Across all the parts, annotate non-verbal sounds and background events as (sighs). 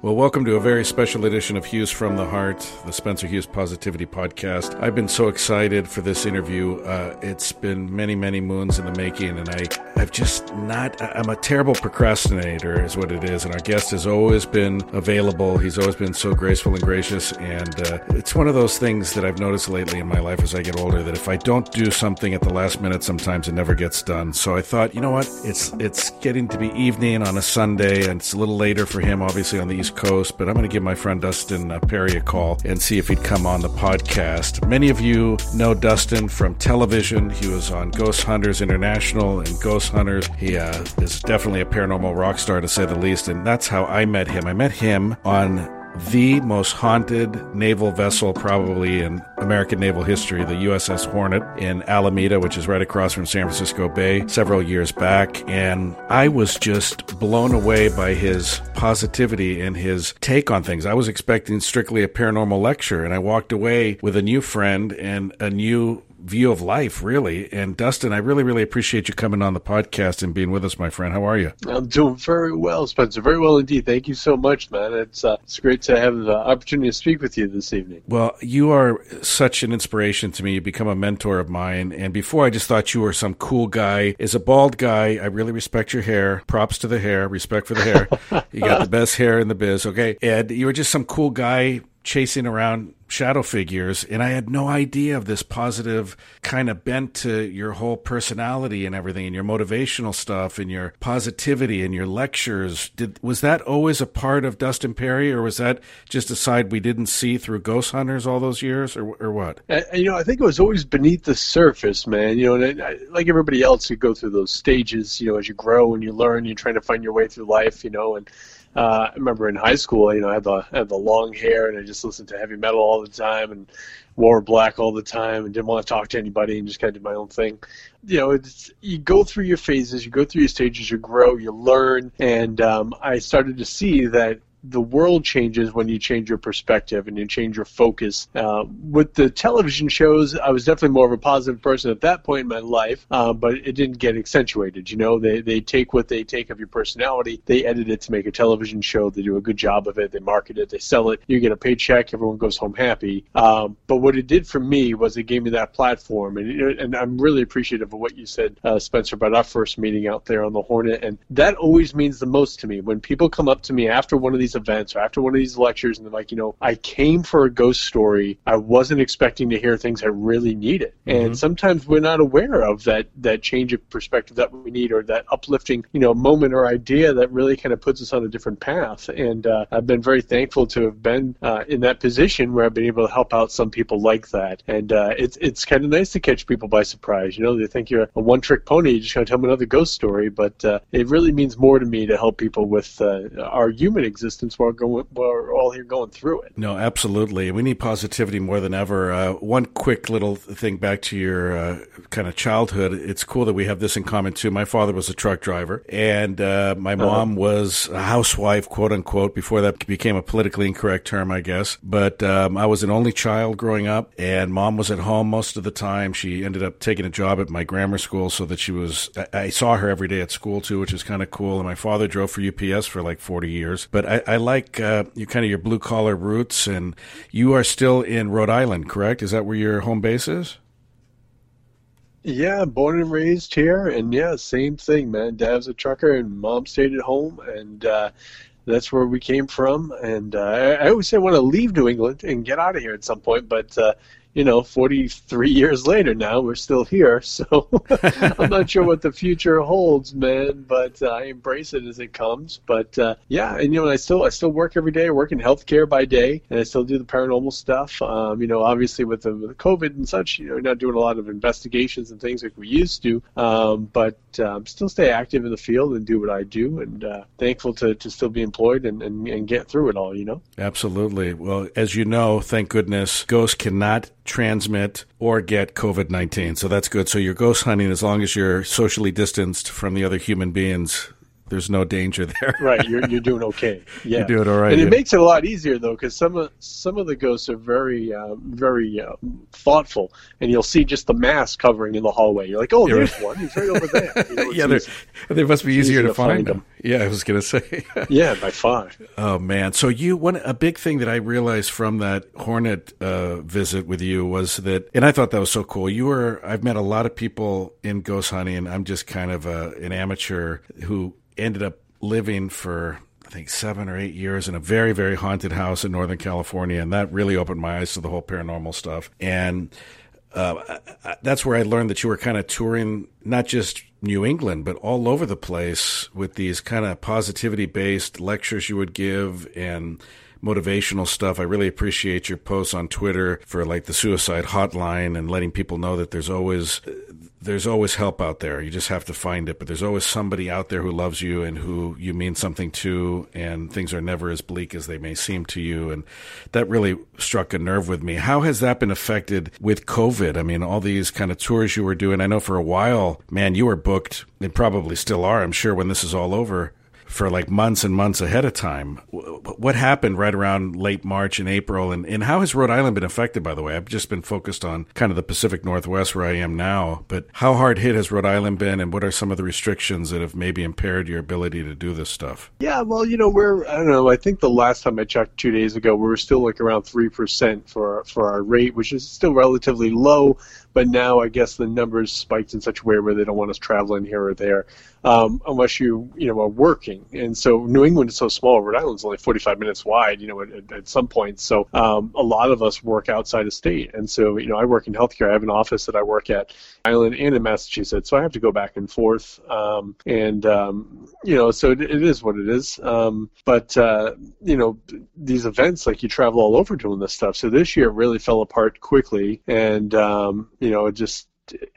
Well, welcome to a very special edition of Hughes from the Heart, the Spencer Hughes Positivity Podcast. I've been so excited for this interview. Uh, it's been many, many moons in the making, and I, I've just not, I'm a terrible procrastinator, is what it is. And our guest has always been available. He's always been so graceful and gracious. And uh, it's one of those things that I've noticed lately in my life as I get older that if I don't do something at the last minute, sometimes it never gets done. So I thought, you know what? It's, it's getting to be evening on a Sunday, and it's a little later for him, obviously, on the East Coast, but I'm going to give my friend Dustin uh, Pari a call and see if he'd come on the podcast. Many of you know Dustin from television. He was on Ghost Hunters International and Ghost Hunters. He uh, is definitely a paranormal rock star, to say the least, and that's how I met him. I met him on the most haunted naval vessel probably in American naval history, the USS Hornet in Alameda, which is right across from San Francisco Bay, several years back. And I was just blown away by his positivity and his take on things. I was expecting strictly a paranormal lecture, and I walked away with a new friend and a new view of life, really. And Dustin, I really, really appreciate you coming on the podcast and being with us, my friend. How are you? I'm doing very well, Spencer. Very well indeed. Thank you so much, man. It's uh, it's great to have the opportunity to speak with you this evening. Well, you are such an inspiration to me. You become a mentor of mine. And before, I just thought you were some cool guy. As a bald guy, I really respect your hair. Props to the hair. Respect for the hair. (laughs) you got the best hair in the biz. Okay, Ed, you were just some cool guy chasing around shadow figures and I had no idea of this positive kind of bent to your whole personality and everything and your motivational stuff and your positivity and your lectures. Did was that always a part of Dustin Pari or was that just a side we didn't see through Ghost Hunters all those years or or what? Uh, you know I think it was always beneath the surface man. You know and I, like everybody else you go through those stages you know as you grow and you learn you're trying to find your way through life you know and uh, I remember in high school, you know, I had the I had the long hair and I just listened to heavy metal all the time and wore black all the time and didn't want to talk to anybody and just kind of did my own thing. You know, it's you go through your phases, you go through your stages, you grow, you learn, and um, I started to see that the world changes when you change your perspective and you change your focus. Uh, with the television shows, I was definitely more of a positive person at that point in my life, uh, but it didn't get accentuated. You know, they, they take what they take of your personality, they edit it to make a television show, they do a good job of it, they market it, they sell it, you get a paycheck, everyone goes home happy. Um, but what it did for me was it gave me that platform, and, and I'm really appreciative of what you said, uh, Spencer, about our first meeting out there on the Hornet, and that always means the most to me. When people come up to me after one of these events or after one of these lectures and they're like, you know, I came for a ghost story. I wasn't expecting to hear things I really needed. Mm-hmm. And sometimes we're not aware of that that change of perspective that we need or that uplifting, you know, moment or idea that really kind of puts us on a different path. And uh, I've been very thankful to have been uh, in that position where I've been able to help out some people like that. And uh, it's it's kind of nice to catch people by surprise. You know, they think you're a one trick pony. You just going to tell them another ghost story, but uh, it really means more to me to help people with uh, our human existence while going we're all here going through it. No, absolutely. We need positivity more than ever. Uh, one quick little thing back to your uh, kind of childhood. It's cool that we have this in common too. My father was a truck driver, and uh, my uh-huh. mom uh-huh. was a housewife, quote unquote. Before that became a politically incorrect term, I guess. But um, I was an only child growing up, and mom was at home most of the time. She ended up taking a job at my grammar school, so that she was. I, saw her every day at school too, which is kind of cool. And my father drove for UPS for like forty years, but I, I like uh, you kind of your blue collar roots, and you are still in Rhode Island, correct? Is that where your home base is? Yeah, born and raised here, and yeah, same thing, man. Dad's a trucker, and mom stayed at home, and uh, that's where we came from. And uh, I, always say I want to leave New England and get out of here at some point, but uh, you know, 43 years later now, we're still here. (laughs) So I'm not sure what the future holds, man, but uh, I embrace it as it comes. But uh, yeah, and you know, I still I still work every day. I work in healthcare by day, and I still do the paranormal stuff. Um, you know, obviously with the, with the COVID and such, you know, not doing a lot of investigations and things like we used to. Um, but um, still stay active in the field and do what I do, and uh, thankful to, to still be employed and, and, and get through it all. You know. Absolutely. Well, as you know, thank goodness, ghosts cannot transmit or get COVID 19. So that's good. So you're ghost hunting as long as you're socially distanced from the other human beings there's no danger there. right, you're you're doing okay. (laughs) Yeah, you're doing all right. And yeah. it makes it a lot easier though, because some of some of the ghosts are very uh, very uh, thoughtful, and you'll see just the mask covering in the hallway. You're like, oh, there's one. He's right over there. You know, (laughs) yeah, they must be easier, easier to, to find, find them. Yeah, I was gonna say. (laughs) yeah, by far. Oh man! So you one a big thing that I realized from that Hornet uh, visit with you was that, and I thought that was so cool. You were I've met a lot of people in ghost hunting, and I'm just kind of a, an amateur who ended up living for I think seven or eight years in a very, very haunted house in Northern California, and that really opened my eyes to the whole paranormal stuff. And uh, that's where I learned that you were kind of touring not just New England, but all over the place with these kind of positivity based lectures you would give and motivational stuff. I really appreciate your posts on Twitter for like the suicide hotline and letting people know that there's always there's always help out there. You just have to find it, but there's always somebody out there who loves you and who you mean something to, and things are never as bleak as they may seem to you. And that really struck a nerve with me. How has that been affected with COVID? I mean, all these kind of tours you were doing. I know for a while, man, you were booked, and probably still are, I'm sure, when this is all over for like months and months ahead of time. What happened right around late March and April, and, and how has Rhode Island been affected, by the way? I've just been focused on kind of the Pacific Northwest where I am now, but how hard hit has Rhode Island been, and what are some of the restrictions that have maybe impaired your ability to do this stuff? Yeah, well, you know, we're, I don't know, I think the last time I checked two days ago, we were still like around 3% for, for our rate, which is still relatively low, but now I guess the numbers spiked in such a way where they don't want us traveling here or there um, unless you you know are working. And so New England is so small. Rhode Island's only 45 minutes wide. You know, at, at some points. So um, a lot of us work outside of state. And so you know, I work in healthcare. I have an office that I work at Island and in Massachusetts. So I have to go back and forth. Um, and um, you know, so it, it is what it is. Um, but uh, you know, these events like you travel all over doing this stuff. So this year really fell apart quickly, and um, you know, just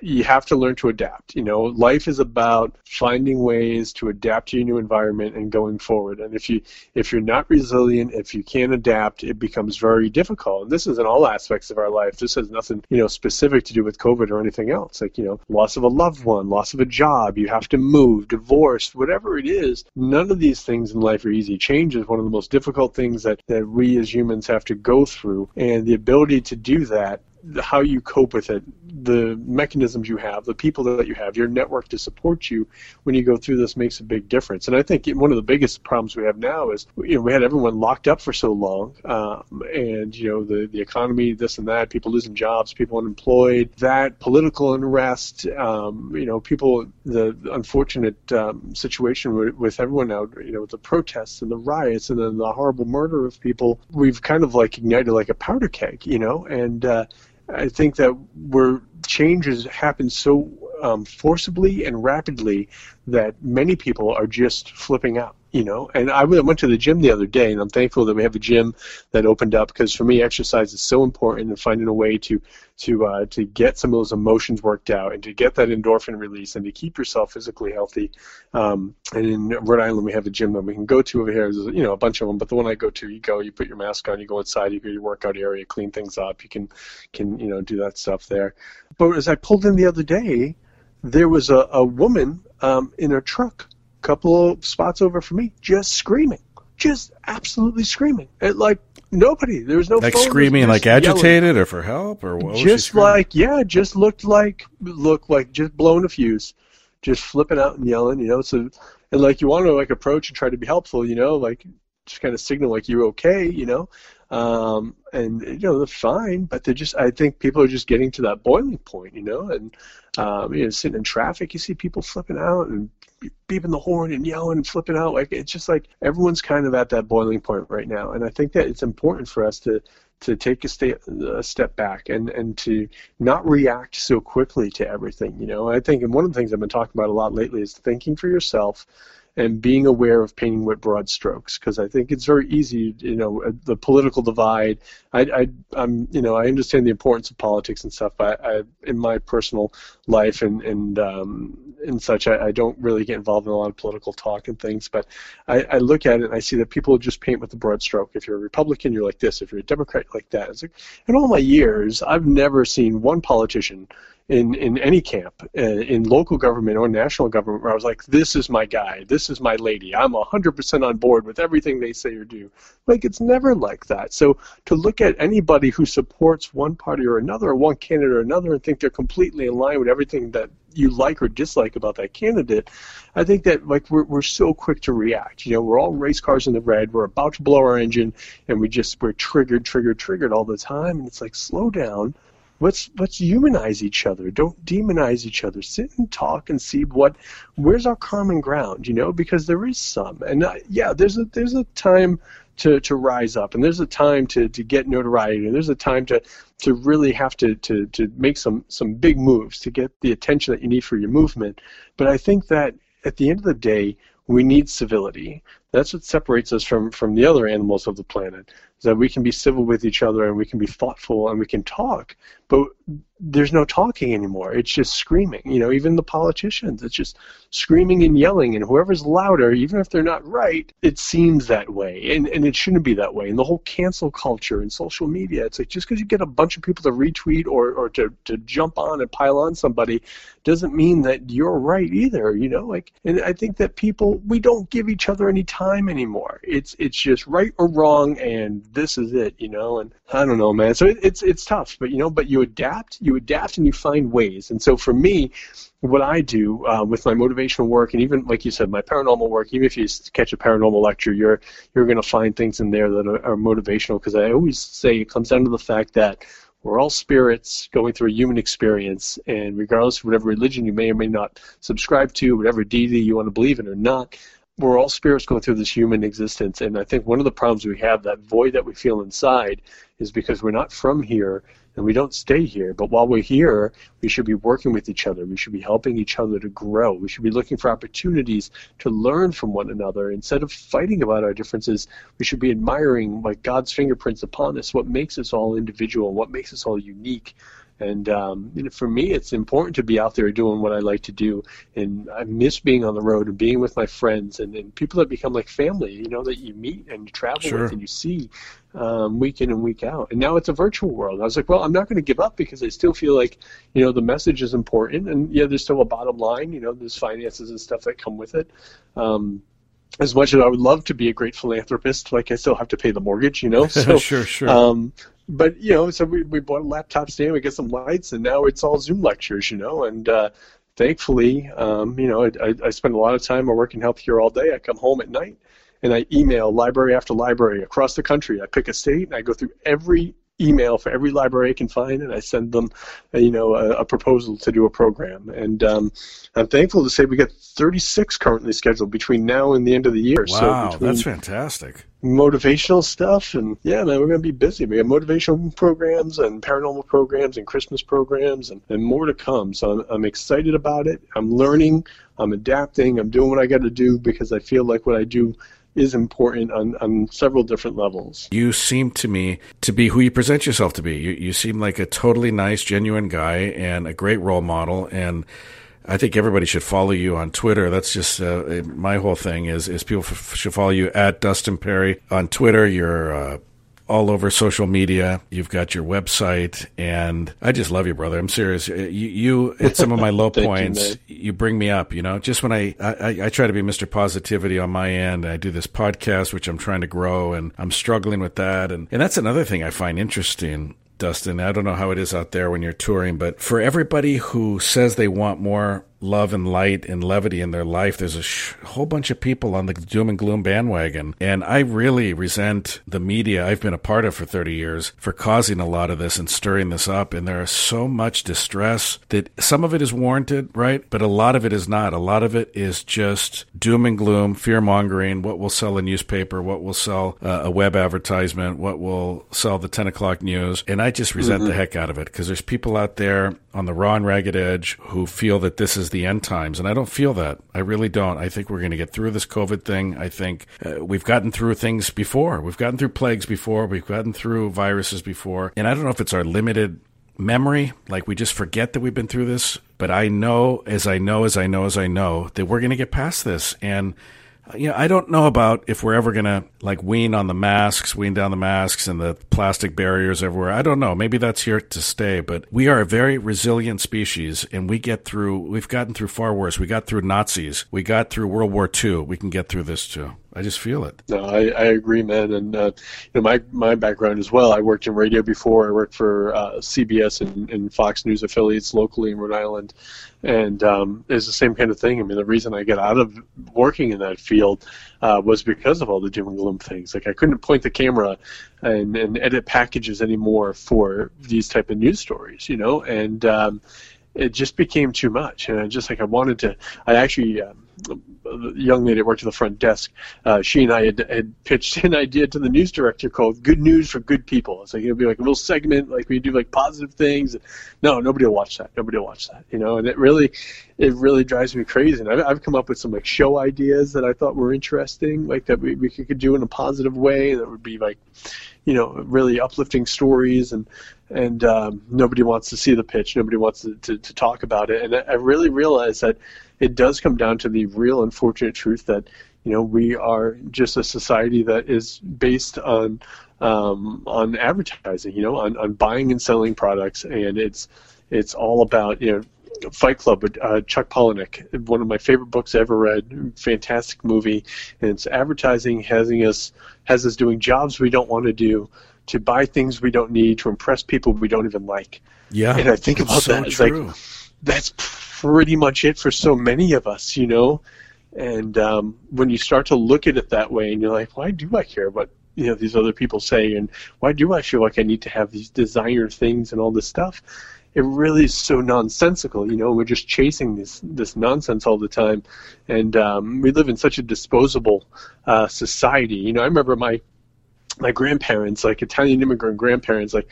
you have to learn to adapt. You know, life is about finding ways to adapt to your new environment and going forward. And if you if you're not resilient, if you can't adapt, it becomes very difficult. And this is in all aspects of our life. This has nothing, you know, specific to do with COVID or anything else. Like, you know, loss of a loved one, loss of a job, you have to move, divorce, whatever it is. None of these things in life are easy. Change is one of the most difficult things that, that we as humans have to go through. And the ability to do that how you cope with it, the mechanisms you have, the people that you have, your network to support you when you go through this makes a big difference. And I think one of the biggest problems we have now is you know we had everyone locked up for so long, um, and you know the the economy, this and that, people losing jobs, people unemployed, that political unrest, um, you know, people the unfortunate um, situation with, with everyone now, you know, with the protests and the riots and then the horrible murder of people, we've kind of like ignited like a powder keg, you know, and uh, I think that where changes happen so um, forcibly and rapidly that many people are just flipping out you know and i went to the gym the other day and i'm thankful that we have a gym that opened up because for me exercise is so important and finding a way to to uh, to get some of those emotions worked out and to get that endorphin release and to keep yourself physically healthy. Um, and in rhode island we have a gym that we can go to over here. There's you know a bunch of them but the one i go to you go you put your mask on you go inside you go to your workout area clean things up. You can can you know do that stuff there. But as i pulled in the other day there was a, a woman um, in her truck couple of spots over for me, just screaming, just absolutely screaming. It, like nobody. There was no like phone, screaming, like yelling. agitated or for help or what? just like yeah, just looked like looked like just blowing a fuse, just flipping out and yelling. You know, so and like you want to like approach and try to be helpful. You know, like just kind of signal like you're okay. You know. Um, and you know they're fine, but they're just. I think people are just getting to that boiling point, you know. And um, you know, sitting in traffic, you see people flipping out and beeping the horn and yelling and flipping out. Like it's just like everyone's kind of at that boiling point right now. And I think that it's important for us to to take a step a step back and and to not react so quickly to everything. You know, I think and one of the things I've been talking about a lot lately is thinking for yourself and being aware of painting with broad strokes because I think it's very easy, you know, uh, the political divide. I, I, I'm, you know, I understand the importance of politics and stuff. But I, in my personal life and and um, and such, I, I don't really get involved in a lot of political talk and things. But I, I look at it and I see that people just paint with the broad stroke. If you're a Republican, you're like this. If you're a Democrat, like that. It's like in all my years, I've never seen one politician in in any camp, uh, in local government or national government, where I was like, "This is my guy. This is my lady. I'm 100% on board with everything they say or do." Like it's never like that. So to look at anybody who supports one party or another, or one candidate or another, and think they're completely in line with everything that you like or dislike about that candidate, I think that like we're we're so quick to react. You know, we're all race cars in the red. We're about to blow our engine, and we just we're triggered, triggered, triggered all the time. And it's like slow down. Let's let's humanize each other. Don't demonize each other. Sit and talk and see what where's our common ground. You know, because there is some. And uh, yeah, there's a there's a time to, to rise up and there's a time to, to get notoriety and there's a time to, to really have to, to, to make some, some big moves to get the attention that you need for your movement. But I think that at the end of the day, we need civility. That's what separates us from, from the other animals of the planet that we can be civil with each other and we can be thoughtful and we can talk but there's no talking anymore. It's just screaming. You know even the politicians it's just screaming and yelling and whoever's louder even if they're not right it seems that way and, and it shouldn't be that way. And the whole cancel culture and social media it's like just because you get a bunch of people to retweet or, or to, to jump on and pile on somebody doesn't mean that you're right either you know? Like and i think that people we don't give each other any time anymore. It's it's just right or wrong and this is it, you know. And I don't know, man. So it, it's it's tough, but you know, but you adapt, you adapt, and you find ways. And so for me, what I do uh, with my motivational work, and even like you said, my paranormal work, even if you catch a paranormal lecture, you're you're going to find things in there that are, are motivational. Because I always say it comes down to the fact that we're all spirits going through a human experience, and regardless of whatever religion you may or may not subscribe to, whatever deity you want to believe in or not, we're all spirits going through this human existence. And I think one of the problems we have, that void that we feel inside, is because we're not from here and we don't stay here. But while we're here, we should be working with each other. We should be helping each other to grow. We should be looking for opportunities to learn from one another. Instead of fighting about our differences, we should be admiring like God's fingerprints upon us, what makes us all individual, what makes us all unique. And um, you know, for me, it's important to be out there doing what I like to do. And I miss being on the road and being with my friends and, and people that become like family, you know, that you meet and you travel sure. with and you see um, week in and week out. And now it's a virtual world. I was like, well, I'm not going to give up because I still feel like, you know, the message is important. And yeah, there's still a bottom line, you know, there's finances and stuff that come with it. Um, as much as I would love to be a great philanthropist, like I still have to pay the mortgage, you know. (laughs) So, sure, sure. Um, but you know, so we, we bought a laptop stand, we get some lights, and now it's all Zoom lectures, you know, and uh, thankfully, um, you know, I, I spend a lot of time. I work in healthcare all day. I come home at night, and I email library after library across the country. I pick a state, and I go through every email for every library I can find, and I send them, uh, you know, a, a, proposal to do a program. And um, I'm thankful to say we got 36 currently scheduled between now and the end of the year. Wow, so that's fantastic. Motivational stuff, and yeah, man, we're going to be busy. We have motivational programs and paranormal programs and Christmas programs, and, and more to come. So I'm, I'm excited about it. I'm learning. I'm adapting. I'm doing what I got to do because I feel like what I do is important on, on several different levels. You seem to me to be who you present yourself to be. You, you seem like a totally nice, genuine guy and a great role model. And I think everybody should follow you on Twitter. That's just uh, my whole thing is is people f- should follow you at Dustin Pari on Twitter. You're uh, all over social media. You've got your website, and I just love you, brother. I'm serious. Uh, you, you at some of my (laughs) low points, you, you, bring me up. You know, just when I, I I try to be Mr. Positivity on my end. I do this podcast, which I'm trying to grow, and I'm struggling with that. And and that's another thing I find interesting. Dustin, I don't know how it is out there when you're touring, but for everybody who says they want more love and light and levity in their life. There's a sh- whole bunch of people on the doom and gloom bandwagon. And I really resent the media I've been a part of for 30 years for causing a lot of this and stirring this up. And there is so much distress that some of it is warranted, right? But a lot of it is not. A lot of it is just doom and gloom, fear mongering, what will sell a newspaper, what will sell uh, a web advertisement, what will sell the 10 o'clock news. And I just resent mm-hmm. the heck out of it because there's people out there on the raw and ragged edge who feel that this is the end times. And I don't feel that. I really don't. I think we're going to get through this COVID thing. I think uh, we've gotten through things before. We've gotten through plagues before. We've gotten through viruses before. And I don't know if it's our limited memory, like we just forget that we've been through this. But I know, as I know, as I know, as I know, that we're going to get past this. And Uh, you know, I don't know about if we're ever going to like wean on the masks, wean down the masks and the plastic barriers everywhere. I don't know. Maybe that's here to stay, but we are a very resilient species and we get through, we've gotten through far worse. We got through Nazis. We got through World War II. We can get through this too. I just feel it. No, I, I agree, man. And uh, you know, my my background as well. I worked in radio before. I worked for uh, CBS and, and Fox News affiliates locally in Rhode Island, and um, it's the same kind of thing. I mean, the reason I got out of working in that field uh, was because of all the doom and gloom things. Like I couldn't point the camera and, and edit packages anymore for these type of news stories, you know, and um, it just became too much. And I just like I wanted to. I actually. Um, the young lady that worked at the front desk, uh, she and I had, had pitched an idea to the news director called "Good News for Good People." It's like it'll be like a little segment, like we do like positive things. No, nobody will watch that. Nobody will watch that. You know, and it really, it really drives me crazy. And I've, I've come up with some like show ideas that I thought were interesting, like that we, we could do in a positive way. That would be like, you know, really uplifting stories and and um, nobody wants to see the pitch. Nobody wants to, to, to talk about it. And I, I really realized that it does come down to the real unfortunate truth that you know we are just a society that is based on um, on advertising, you know, on, on buying and selling products, and it's it's all about you know. Fight Club, uh, Chuck Palahniuk, one of my favorite books I ever read. Fantastic movie, and it's advertising having us has us doing jobs we don't want to do, to buy things we don't need, to impress people we don't even like. Yeah, and I think about so that. It's true. like that's pretty much it for so many of us, you know. And um, when you start to look at it that way, and you're like, why do I care what you know these other people say, and why do I feel like I need to have these designer things and all this stuff? It really is so nonsensical, you know. We're just chasing this this nonsense all the time, and um, we live in such a disposable uh, society. You know, I remember my my grandparents, like Italian immigrant grandparents, like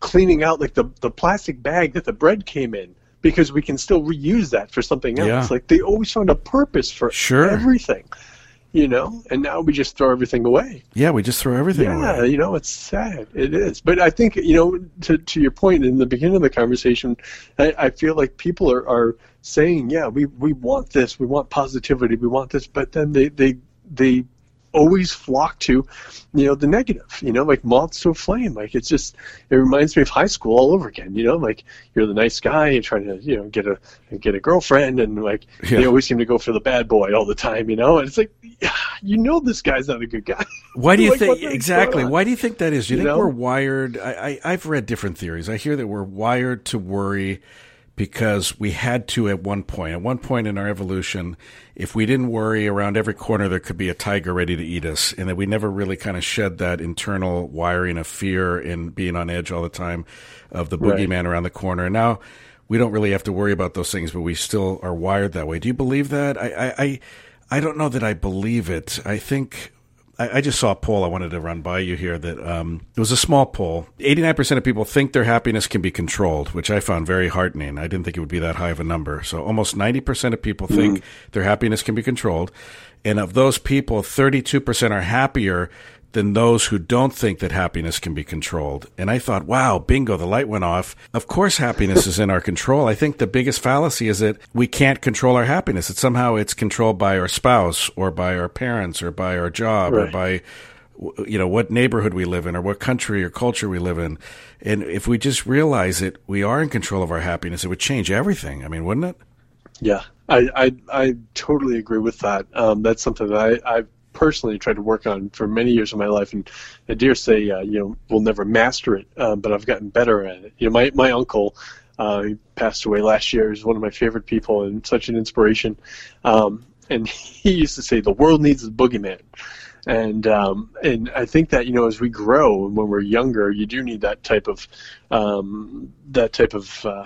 cleaning out like the the plastic bag that the bread came in because we can still reuse that for something else. Yeah. Like they always found a purpose for Sure. everything, you know. And now we just throw everything away. Yeah, we just throw everything away. Yeah, away. you know, it's sad. It is. But I think you know, to to your point in the beginning of the conversation, I, I feel like people are are saying, yeah, we we want this, we want positivity, we want this, but then they they they always flock to you know the negative you know like moths to a flame like it's just it reminds me of high school all over again you know like you're the nice guy you're trying to you know get a get a girlfriend and like Yeah. they always seem to go for the bad boy all the time you know and it's like (sighs) you know this guy's not a good guy Why do (laughs) you Like, think what the heck's exactly? Why do you think that is? Do you, You think know? we're wired? I, I, I've read different theories. I hear that we're wired to worry because we had to at one point. At one point in our evolution, if we didn't worry, around every corner there could be a tiger ready to eat us, and that we never really kind of shed that internal wiring of fear and being on edge all the time of the Right. boogeyman around the corner. And now we don't really have to worry about those things, but we still are wired that way. Do you believe that? I, I, I, I don't know that I believe it. I think I, I just saw a poll I wanted to run by you here that um, it was a small poll. 89% of people think their happiness can be controlled, which I found very heartening. I didn't think it would be that high of a number. So almost 90% of people think their happiness can be controlled. And of those people, 32% are happier than those who don't think that happiness can be controlled. And I thought, wow, bingo, the light went off. Of course happiness is in our control. I think the biggest fallacy is that we can't control our happiness. That somehow it's controlled by our spouse or by our parents or by our job or by you know what neighborhood we live in or what country or culture we live in. And if we just realize it, we are in control of our happiness, it would change everything. I mean, wouldn't it? Yeah, I I, I totally agree with that. Um, that's something that I, I've personally tried to work on for many years of my life, and I dare say, uh, you know, we'll never master it, um, but I've gotten better at it. You know, my my uncle, uh, he passed away last year. He's one of my favorite people and such an inspiration. Um, and (laughs) he used to say, "The world needs a boogeyman." and um, and I think that you know as we grow and when we're younger, you do need that type of um, that type of uh,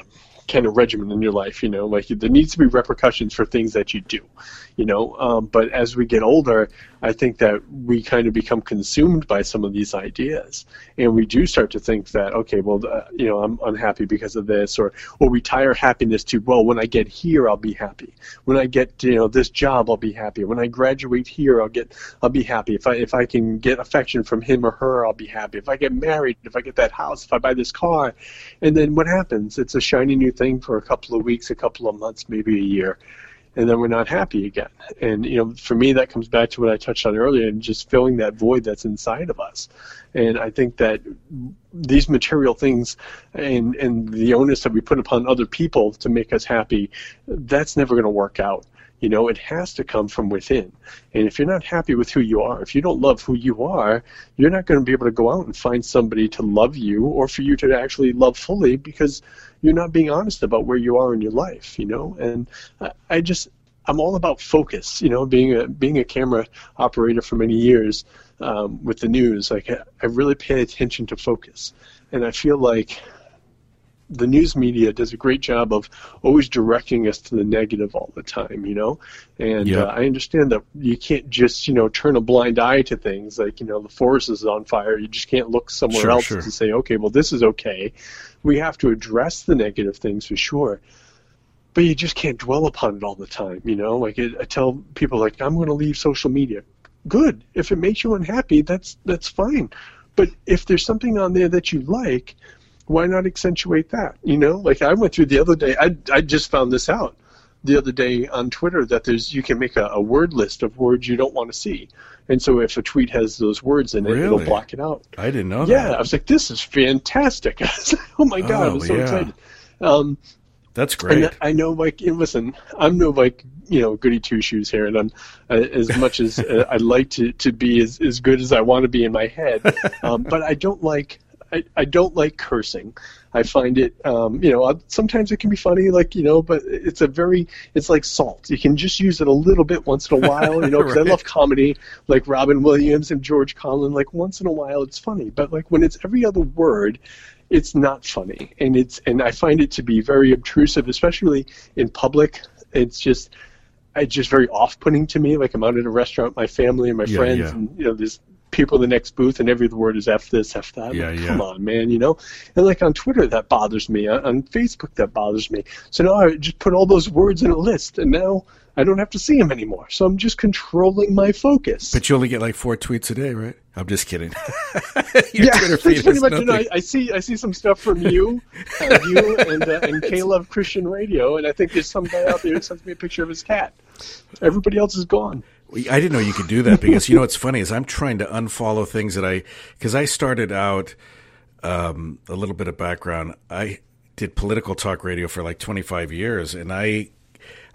kind of regimen in your life. You know, like there needs to be repercussions for things that you do. You know, um, but as we get older, I think that we kind of become consumed by some of these ideas, and we do start to think that okay, well, uh, you know, I'm unhappy because of this, or or we tie our happiness to well, when I get here, I'll be happy. When I get you know this job, I'll be happy. When I graduate here, I'll get I'll be happy. If I if I can get affection from him or her, I'll be happy. If I get married, if I get that house, if I buy this car, and then what happens? It's a shiny new thing for a couple of weeks, a couple of months, maybe a year, and then we're not happy again. And you know, for me, that comes back to what I touched on earlier, and just filling that void that's inside of us. And I think that these material things and and the onus that we put upon other people to make us happy, that's never going to work out. You know, it has to come from within. And if you're not happy with who you are, if you don't love who you are, you're not going to be able to go out and find somebody to love you or for you to actually love fully because you're not being honest about where you are in your life, you know? And I, just, I'm all about focus, you know, being a, being a camera operator for many years um, with the news, like I really pay attention to focus. And I feel like the news media does a great job of always directing us to the negative all the time, you know. And uh, I understand that you can't just, you know, turn a blind eye to things like, you know, the forest is on fire. You just can't look somewhere sure, else sure. to say, okay, well, this is okay. We have to address the negative things for sure. But you just can't dwell upon it all the time, you know. Like it, I tell people, like I'm going to leave social media. Good. If it makes you unhappy, that's that's fine. But if there's something on there that you like, why not accentuate that? You know, like I went through the other day. I I just found this out the other day on Twitter that there's you can make a, a word list of words you don't want to see, and so if a tweet has those words in it, Really? it'll block it out. I didn't know that. Yeah, I was like, this is fantastic. (laughs) Like, oh my god, Oh, I was so yeah. excited. Um, That's great. and I know, like, and listen, I'm no like you know goody two shoes here, and I'm uh, as much as uh, (laughs) I like to to be as as good as I want to be in my head, (laughs) um, but I don't like. I, I don't like cursing. I find it, um, you know, sometimes it can be funny, like, you know, but it's a very, it's like salt. You can just use it a little bit once in a while, you know, because (laughs) Right. I love comedy, like Robin Williams and George Carlin. Like, once in a while it's funny, but like when it's every other word, it's not funny. And it's, and I find it to be very obtrusive, especially in public. It's just, it's just very off-putting to me. Like I'm out at a restaurant, with my family and my Yeah, friends, yeah. and you know, there's people in the next booth, and every word is f this, f that. Yeah, like, yeah. Come on, man, you know. And like on Twitter, that bothers me. On, on Facebook, that bothers me. So now I just put all those words in a list, and now I don't have to see them anymore. So I'm just controlling my focus. but you only get like four tweets a day, right? I'm just kidding. (laughs) Yeah, (laughs) pretty much. You know, I. I see. I see some stuff from you, (laughs) uh, you, and uh, and Love Christian Radio, and I think there's some guy out there who sends me a picture of his cat. Everybody else is gone. I didn't know you could do that because you know what's funny is I'm trying to unfollow things that I because I started out um, a little bit of background. I did political talk radio for like 25 years, and I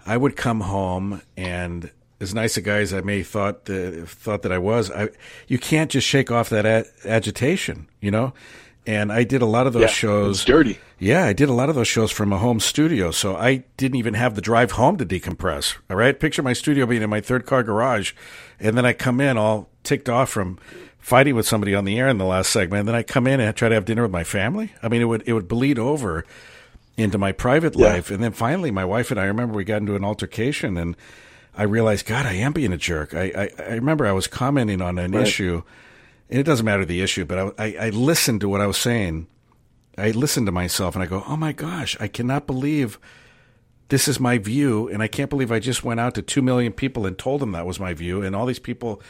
I would come home and as nice a guy as I may thought that, thought that I was, I you can't just shake off that a- agitation, you know. And I did a lot of those Yeah, shows. dirty. Yeah, I did a lot of those shows from a home studio, so I didn't even have the drive home to decompress. All right, picture my studio being in my third car garage, and then I come in all ticked off from fighting with somebody on the air in the last segment, and then I come in and I try to have dinner with my family. I mean, it would it would bleed over into my private Yeah. life, and then finally, my wife and I, I remember we got into an altercation, and I realized, God, I am being a jerk. I I, I remember I was commenting on an Right. issue, and it doesn't matter the issue, but I, I I listened to what I was saying. I listened to myself and I go, "Oh my gosh, I cannot believe this is my view and I can't believe I just went out to 2 million people and told them that was my view and all these people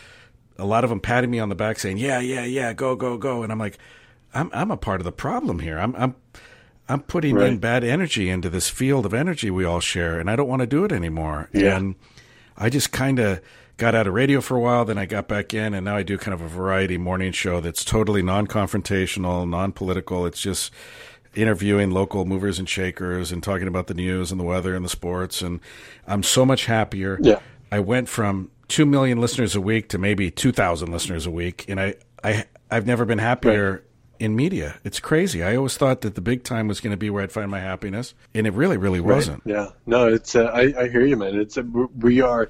a lot of them patting me on the back saying, "Yeah, yeah, yeah, go, go, go." And I'm like, "I'm I'm a part of the problem here. I'm I'm I'm putting in bad energy into this field of energy we all share and I don't want to do it anymore." Yeah. And I just kind of got out of radio for a while, then I got back in, and now I do kind of a variety morning show that's totally non confrontational, non political. It's just interviewing local movers and shakers and talking about the news and the weather and the sports. And I'm so much happier. Yeah. I went from 2 million listeners a week to maybe 2,000 listeners a week. And I, I, I've never been happier. In media, it's crazy. I always thought that the big time was going to be where I'd find my happiness, and it really, really wasn't. Yeah, no, it's. Uh, I, I hear you, man. It's. Uh, we are,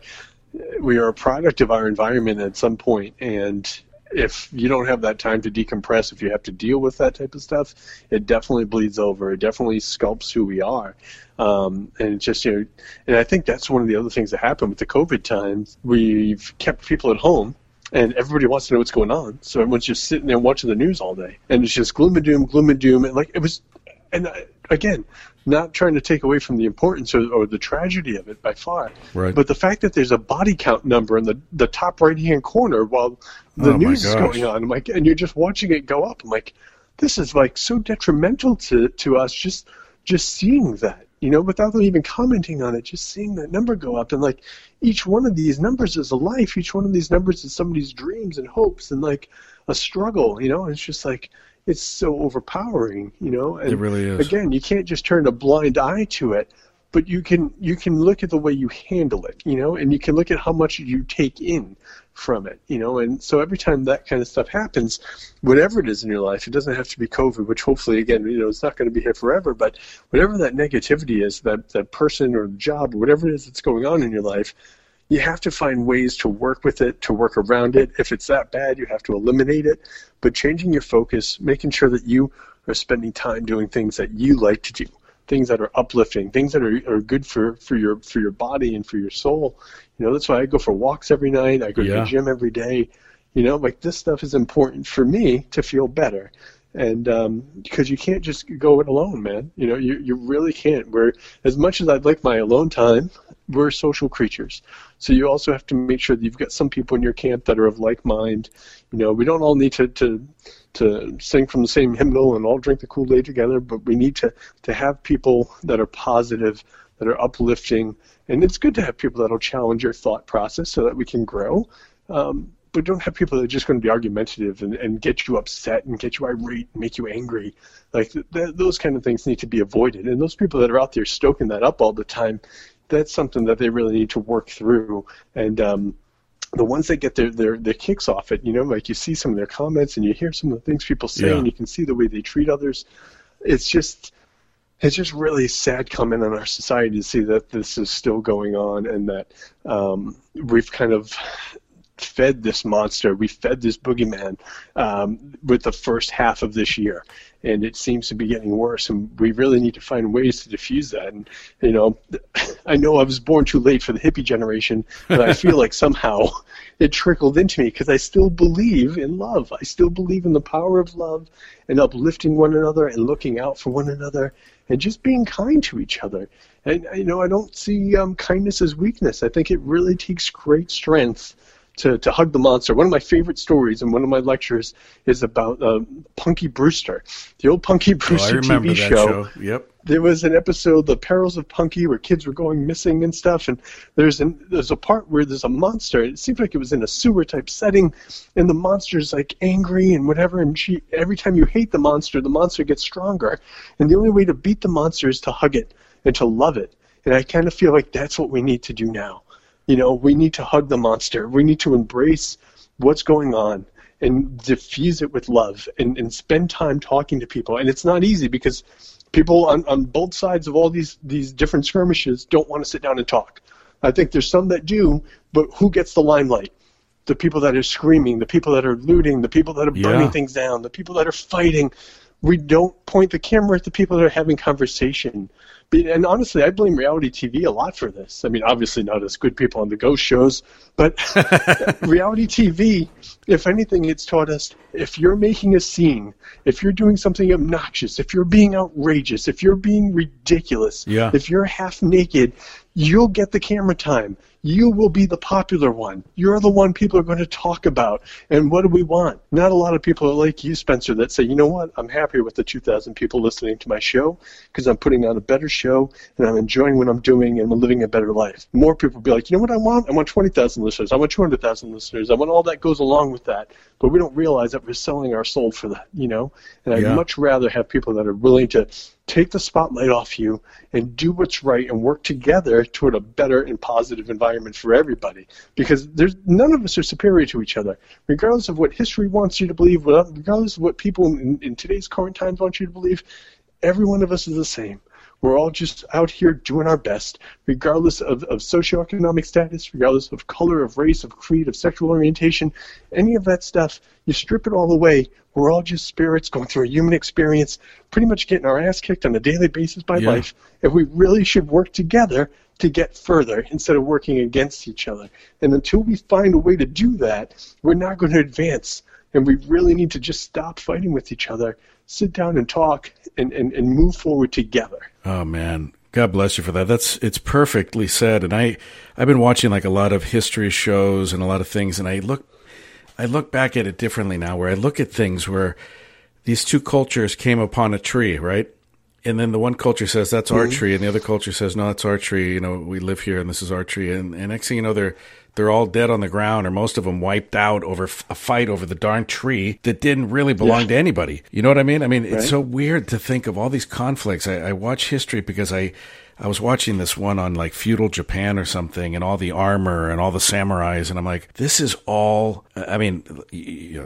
we are a product of our environment at some point, and if you don't have that time to decompress, if you have to deal with that type of stuff, it definitely bleeds over. It definitely sculpts who we are. Um, and it's just you know, and I think that's one of the other things that happened with the COVID times. We've kept people at home. And everybody wants to know what's going on, so everyone's just sitting there watching the news all day, and it's just gloom and doom, gloom and doom, and like it was and I, again, not trying to take away from the importance or, or the tragedy of it by far, Right. but the fact that there's a body count number in the, the top right hand corner while the Oh, news is going on, I'm like, and you're just watching it go up. I'm like, this is like so detrimental to, to us just just seeing that, you know, without them even commenting on it, just seeing that number go up. And like each one of these numbers is a life. Each one of these numbers is somebody's dreams and hopes and like a struggle, you know, it's just like, it's so overpowering, you know. And it really is. Again, you can't just turn a blind eye to it, but you can you can look at the way you handle it, you know, and you can look at how much you take in from it, you know. And so every time that kind of stuff happens, whatever it is in your life, it doesn't have to be COVID, which hopefully again, you know, it's not going to be here forever, but whatever that negativity is, that that person or job or whatever it is that's going on in your life, you have to find ways to work with it, to work around it. If it's that bad, you have to eliminate it. But changing your focus, making sure that you are spending time doing things that you like to do, things that are uplifting, things that are, are good for, for your for your body and for your soul. You know, that's why I go for walks every night. I go yeah. to the gym every day. You know, like this stuff is important for me to feel better and um, because you can't just go it alone, man. You know, you you really can't. We're as much as I'd like my alone time, we're social creatures. So you also have to make sure that you've got some people in your camp that are of like mind. You know, we don't all need to to to sing from the same hymnal and all drink the Kool Aid together, but we need to to have people that are positive, that are uplifting, and it's good to have people that'll challenge your thought process so that we can grow. Um, but don't have people that are just going to be argumentative and, and get you upset and get you irate and make you angry. Like th- th- those kind of things need to be avoided. And those people that are out there stoking that up all the time, that's something that they really need to work through. And um, the ones that get their, their their kicks off it, you know, like you see some of their comments and you hear some of the things people say, yeah. and you can see the way they treat others. It's just it's just really sad coming on our society to see that this is still going on and that um, we've kind of fed this monster, we fed this boogeyman um, with the first half of this year, and it seems to be getting worse. And we really need to find ways to diffuse that. And you know, (laughs) I know I was born too late for the hippie generation, but I feel like somehow (laughs) it trickled into me because I still believe in love. I still believe in the power of love and uplifting one another and looking out for one another and just being kind to each other. And you know, I don't see um, kindness as weakness. I think it really takes great strength to, to hug the monster. One of my favorite stories in one of my lectures is about uh, Punky Brewster, the old Punky Brewster oh, TV show. show. Yep. There was an episode, The Perils of Punky, where kids were going missing and stuff. And there's an, there's a part where there's a monster. It seems like it was in a sewer type setting, and the monster's like angry and whatever. And she every time you hate the monster, the monster gets stronger. And the only way to beat the monster is to hug it and to love it. And I kind of feel like that's what we need to do now you know, we need to hug the monster. We need to embrace what's going on and diffuse it with love and, and spend time talking to people. And it's not easy because people on, on both sides of all these, these different skirmishes don't want to sit down and talk. I think there's some that do, but who gets the limelight? The people that are screaming, the people that are looting, the people that are burning yeah. things down, the people that are fighting. We don't point the camera at the people that are having conversation and honestly, I blame reality TV a lot for this. I mean, obviously not as good people on the ghost shows, but (laughs) reality TV, if anything, it's taught us if you're making a scene, if you're doing something obnoxious, if you're being outrageous, if you're being ridiculous, yeah. if you're half naked, you'll get the camera time you will be the popular one. You're the one people are going to talk about. And what do we want? Not a lot of people are like you, Spencer, that say, you know what? I'm happy with the 2,000 people listening to my show because I'm putting on a better show and I'm enjoying what I'm doing and I'm living a better life. More people will be like, you know what I want? I want 20,000 listeners. I want 200,000 listeners. I want all that goes along with that. But we don't realize that we're selling our soul for that, you know? And I'd yeah. much rather have people that are willing to take the spotlight off you and do what's right and work together toward a better and positive environment for everybody because there's none of us are superior to each other. Regardless of what history wants you to believe regardless of what people in, in today's current times want you to believe every one of us is the same we're all just out here doing our best, regardless of, of socioeconomic status, regardless of color, of race, of creed, of sexual orientation, any of that stuff. You strip it all away. We're all just spirits going through a human experience, pretty much getting our ass kicked on a daily basis by yeah. life. And we really should work together to get further instead of working against each other. And until we find a way to do that, we're not going to advance. And we really need to just stop fighting with each other sit down and talk and, and, and move forward together. Oh man. God bless you for that. That's it's perfectly said. And I I've been watching like a lot of history shows and a lot of things and I look I look back at it differently now where I look at things where these two cultures came upon a tree, right? and then the one culture says that's mm-hmm. archery, and the other culture says no, that's our tree, You know, we live here, and this is archery. And, and next thing you know, they're they're all dead on the ground, or most of them wiped out over a fight over the darn tree that didn't really belong yeah. to anybody. You know what I mean? I mean, right. it's so weird to think of all these conflicts. I, I watch history because I I was watching this one on like feudal Japan or something and all the armor and all the samurais. And I'm like, this is all, I mean,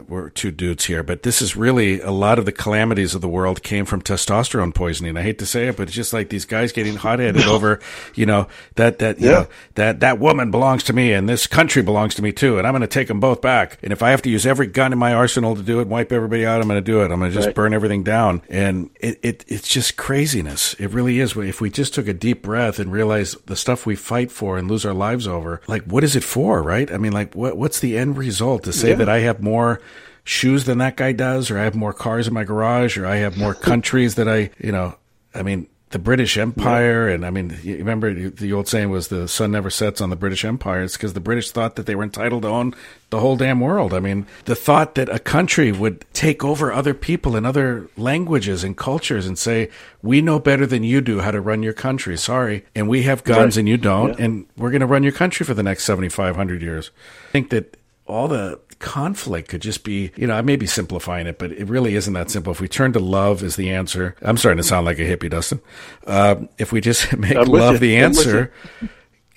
we're two dudes here, but this is really a lot of the calamities of the world came from testosterone poisoning. I hate to say it, but it's just like these guys getting hot headed over, you know, that, that, you yeah. know, that, that woman belongs to me and this country belongs to me too. And I'm going to take them both back. And if I have to use every gun in my arsenal to do it, wipe everybody out, I'm going to do it. I'm going to just right. burn everything down. And it, it, it's just craziness. It really is. If we just took a deep breath and realize the stuff we fight for and lose our lives over, like what is it for, right? I mean, like what what's the end result to say yeah. that I have more shoes than that guy does, or I have more cars in my garage, or I have more (laughs) countries that I, you know, I mean, the British Empire, yeah. and I mean, you remember the old saying was the sun never sets on the British Empire. It's because the British thought that they were entitled to own the whole damn world. I mean, the thought that a country would take over other people and other languages and cultures and say, "We know better than you do how to run your country." Sorry, and we have guns right. and you don't, yeah. and we're going to run your country for the next seventy five hundred years. I think that all the conflict could just be, you know, I may be simplifying it, but it really isn't that simple. If we turn to love as the answer, I'm starting to sound like a hippie, Dustin. Uh, if we just (laughs) make love the answer,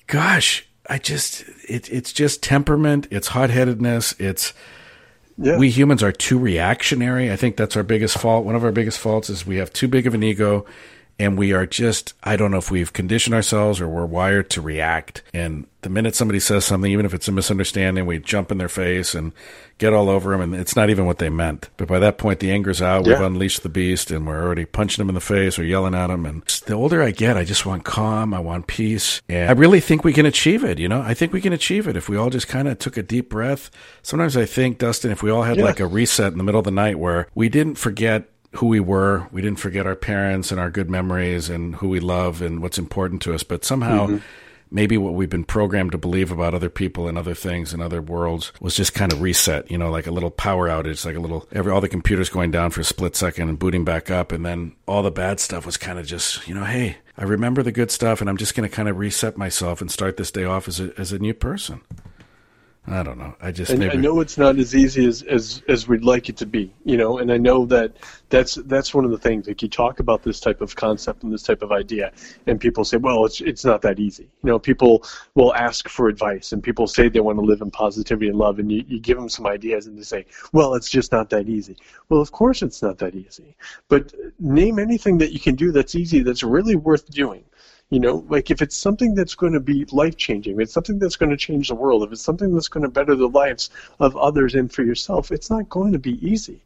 gosh, I just, it, it's just temperament, it's hot headedness, it's, yeah. we humans are too reactionary. I think that's our biggest fault. One of our biggest faults is we have too big of an ego and we are just i don't know if we've conditioned ourselves or we're wired to react. And the minute somebody says something even if it's a misunderstanding we jump in their face and get all over them and it's not even what they meant. But by that point the anger's out. We've unleashed the beast and we're already punching them in the face or yelling at them and the older i get i just want calm. I want peace. And i really think we can achieve it you know? I think we can achieve it if we all just kind of took a deep breath. Sometimes i think dustin if we all had yeah. like a reset in the middle of the night where we didn't forget who we were. We didn't forget our parents and our good memories and who we love and what's important to us. But somehow, mm-hmm. maybe what we've been programmed to believe about other people and other things and other worlds was just kind of reset. You know, like a little power outage, like a little every all the computers going down for a split second and booting back up, and then all the bad stuff was kind of just you know, hey. I remember the good stuff, and I'm just going to kind of reset myself and start this day off as a, as a new person. I don't know. I just and maybe... I know it's not as easy as, as as we'd like it to be, you know. And I know that that's that's one of the things. Like you talk about this type of concept and this type of idea, and people say, "Well, it's it's not that easy." You know, people will ask for advice, and people say they want to live in positivity and love, and you, you give them some ideas, and they say, "Well, it's just not that easy." Well, of course it's not that easy. But name anything that you can do that's easy, that's really worth doing you know, like if it's something that's going to be life changing, it's something that's going to change the world, if it's something that's going to better the lives of others and for yourself, it's not going to be easy.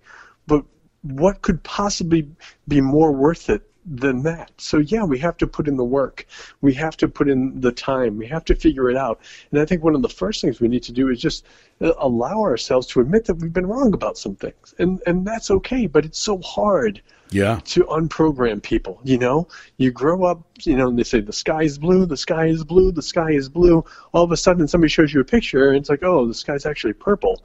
But what could possibly be more worth it than that. So yeah, we have to put in the work. We have to put in the time. We have to figure it out. And I think one of the first things we need to do is just uh, allow ourselves to admit that we've been wrong about some things. And and that's okay, but it's so hard yeah to unprogram people you know you grow up you know and they say the sky is blue the sky is blue the sky is blue all of a sudden somebody shows you a picture and it's like oh the sky's actually purple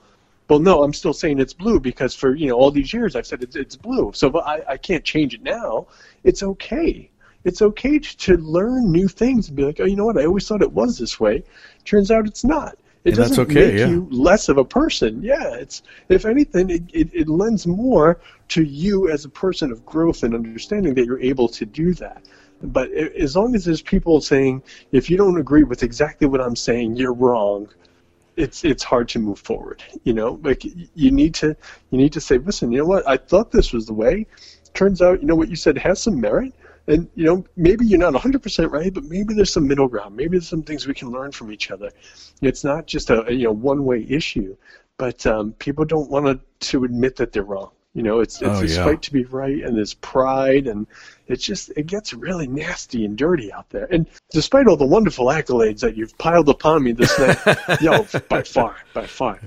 well no i'm still saying it's blue because for you know all these years i've said it's, it's blue. So I, I can't change it now. It's okay. It's okay to, learn new things and be like oh you know what? I always thought it was this way. Turns out it's not. It doesn't okay, make yeah. you less of a person. Yeah, it's if anything, it, it, it lends more to you as a person of growth and understanding that you're able to do that. But as long as there's people saying, if you don't agree with exactly what I'm saying, you're wrong, it's it's hard to move forward. You know, like you need to you need to say, listen, you know what? I thought this was the way. Turns out, you know what you said has some merit and you know maybe you're not 100% right but maybe there's some middle ground maybe there's some things we can learn from each other it's not just a, a you know one way issue but um, people don't want to to admit that they're wrong you know it's it's oh, this yeah. fight to be right and this pride and it's just it gets really nasty and dirty out there and despite all the wonderful accolades that you've piled upon me this night (laughs) yo by far by far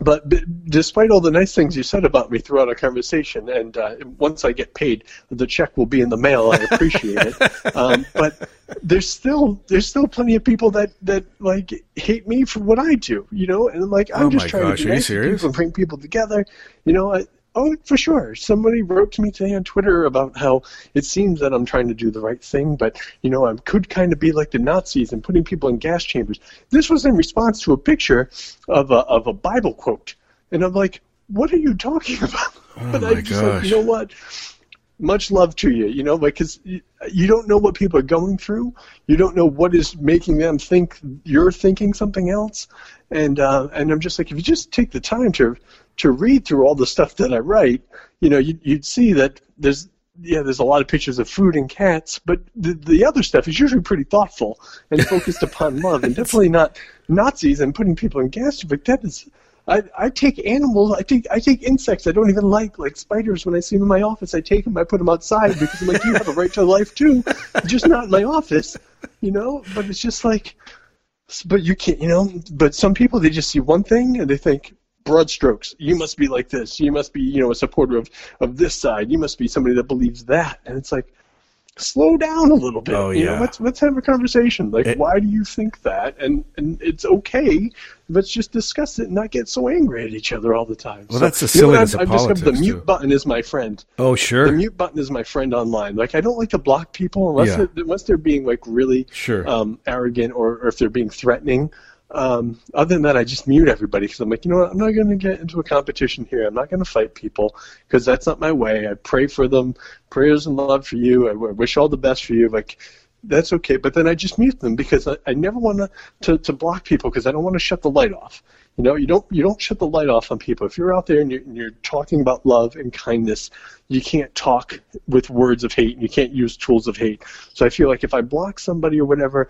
but, but, despite all the nice things you said about me throughout our conversation, and uh, once I get paid, the check will be in the mail. I appreciate it. (laughs) Um, but there's still there's still plenty of people that that like hate me for what I do, you know. And like I'm oh just trying gosh, to be nice people and bring people together. You know, I, Oh, for sure. Somebody wrote to me today on Twitter about how it seems that I'm trying to do the right thing, but you know, I could kind of be like the Nazis and putting people in gas chambers. This was in response to a picture of a of a Bible quote, and I'm like, what are you talking (laughs) about? Oh but I'm just like, gosh. you know what? Much love to you, you know, because you, you don't know what people are going through. You don't know what is making them think you're thinking something else, and uh, and I'm just like, if you just take the time to to read through all the stuff that I write, you know, you'd, you'd see that there's yeah, there's a lot of pictures of food and cats, but the the other stuff is usually pretty thoughtful and focused upon love, and (laughs) definitely not Nazis and putting people in gas. But that is, I I take animals, I take I take insects I don't even like, like spiders. When I see them in my office, I take them, I put them outside because I'm like, you have a right to life too, just not in my office, you know. But it's just like, but you can't, you know. But some people they just see one thing and they think broad strokes. You must be like this. You must be, you know, a supporter of of this side. You must be somebody that believes that. And it's like, slow down a little bit. Oh, You know, yeah. let's let's have a conversation. Like, It- why do you think that? And and it's okay. Let's just discuss it and not get so angry at each other all the time. Well, So, that's the you know I've, of I've discovered the mute too. button is my friend. Oh, sure. The mute button is my friend online. Like I don't like to block people unless Yeah. they're, unless they're being like really Sure. um, arrogant or, or if they're being threatening. Um, other than that, I just mute everybody because I'm like, you know what? I'm not going to get into a competition here. I'm not going to fight people because that's not my way. I pray for them, prayers and love for you. I wish all the best for you. Like that's okay. But then I just mute them because I, I never want to to block people because I don't want to shut the light off. You know, you don't you don't shut the light off on people. If you're out there and you're, and you're talking about love and kindness, you can't talk with words of hate and you can't use tools of hate. So I feel like if I block somebody or whatever,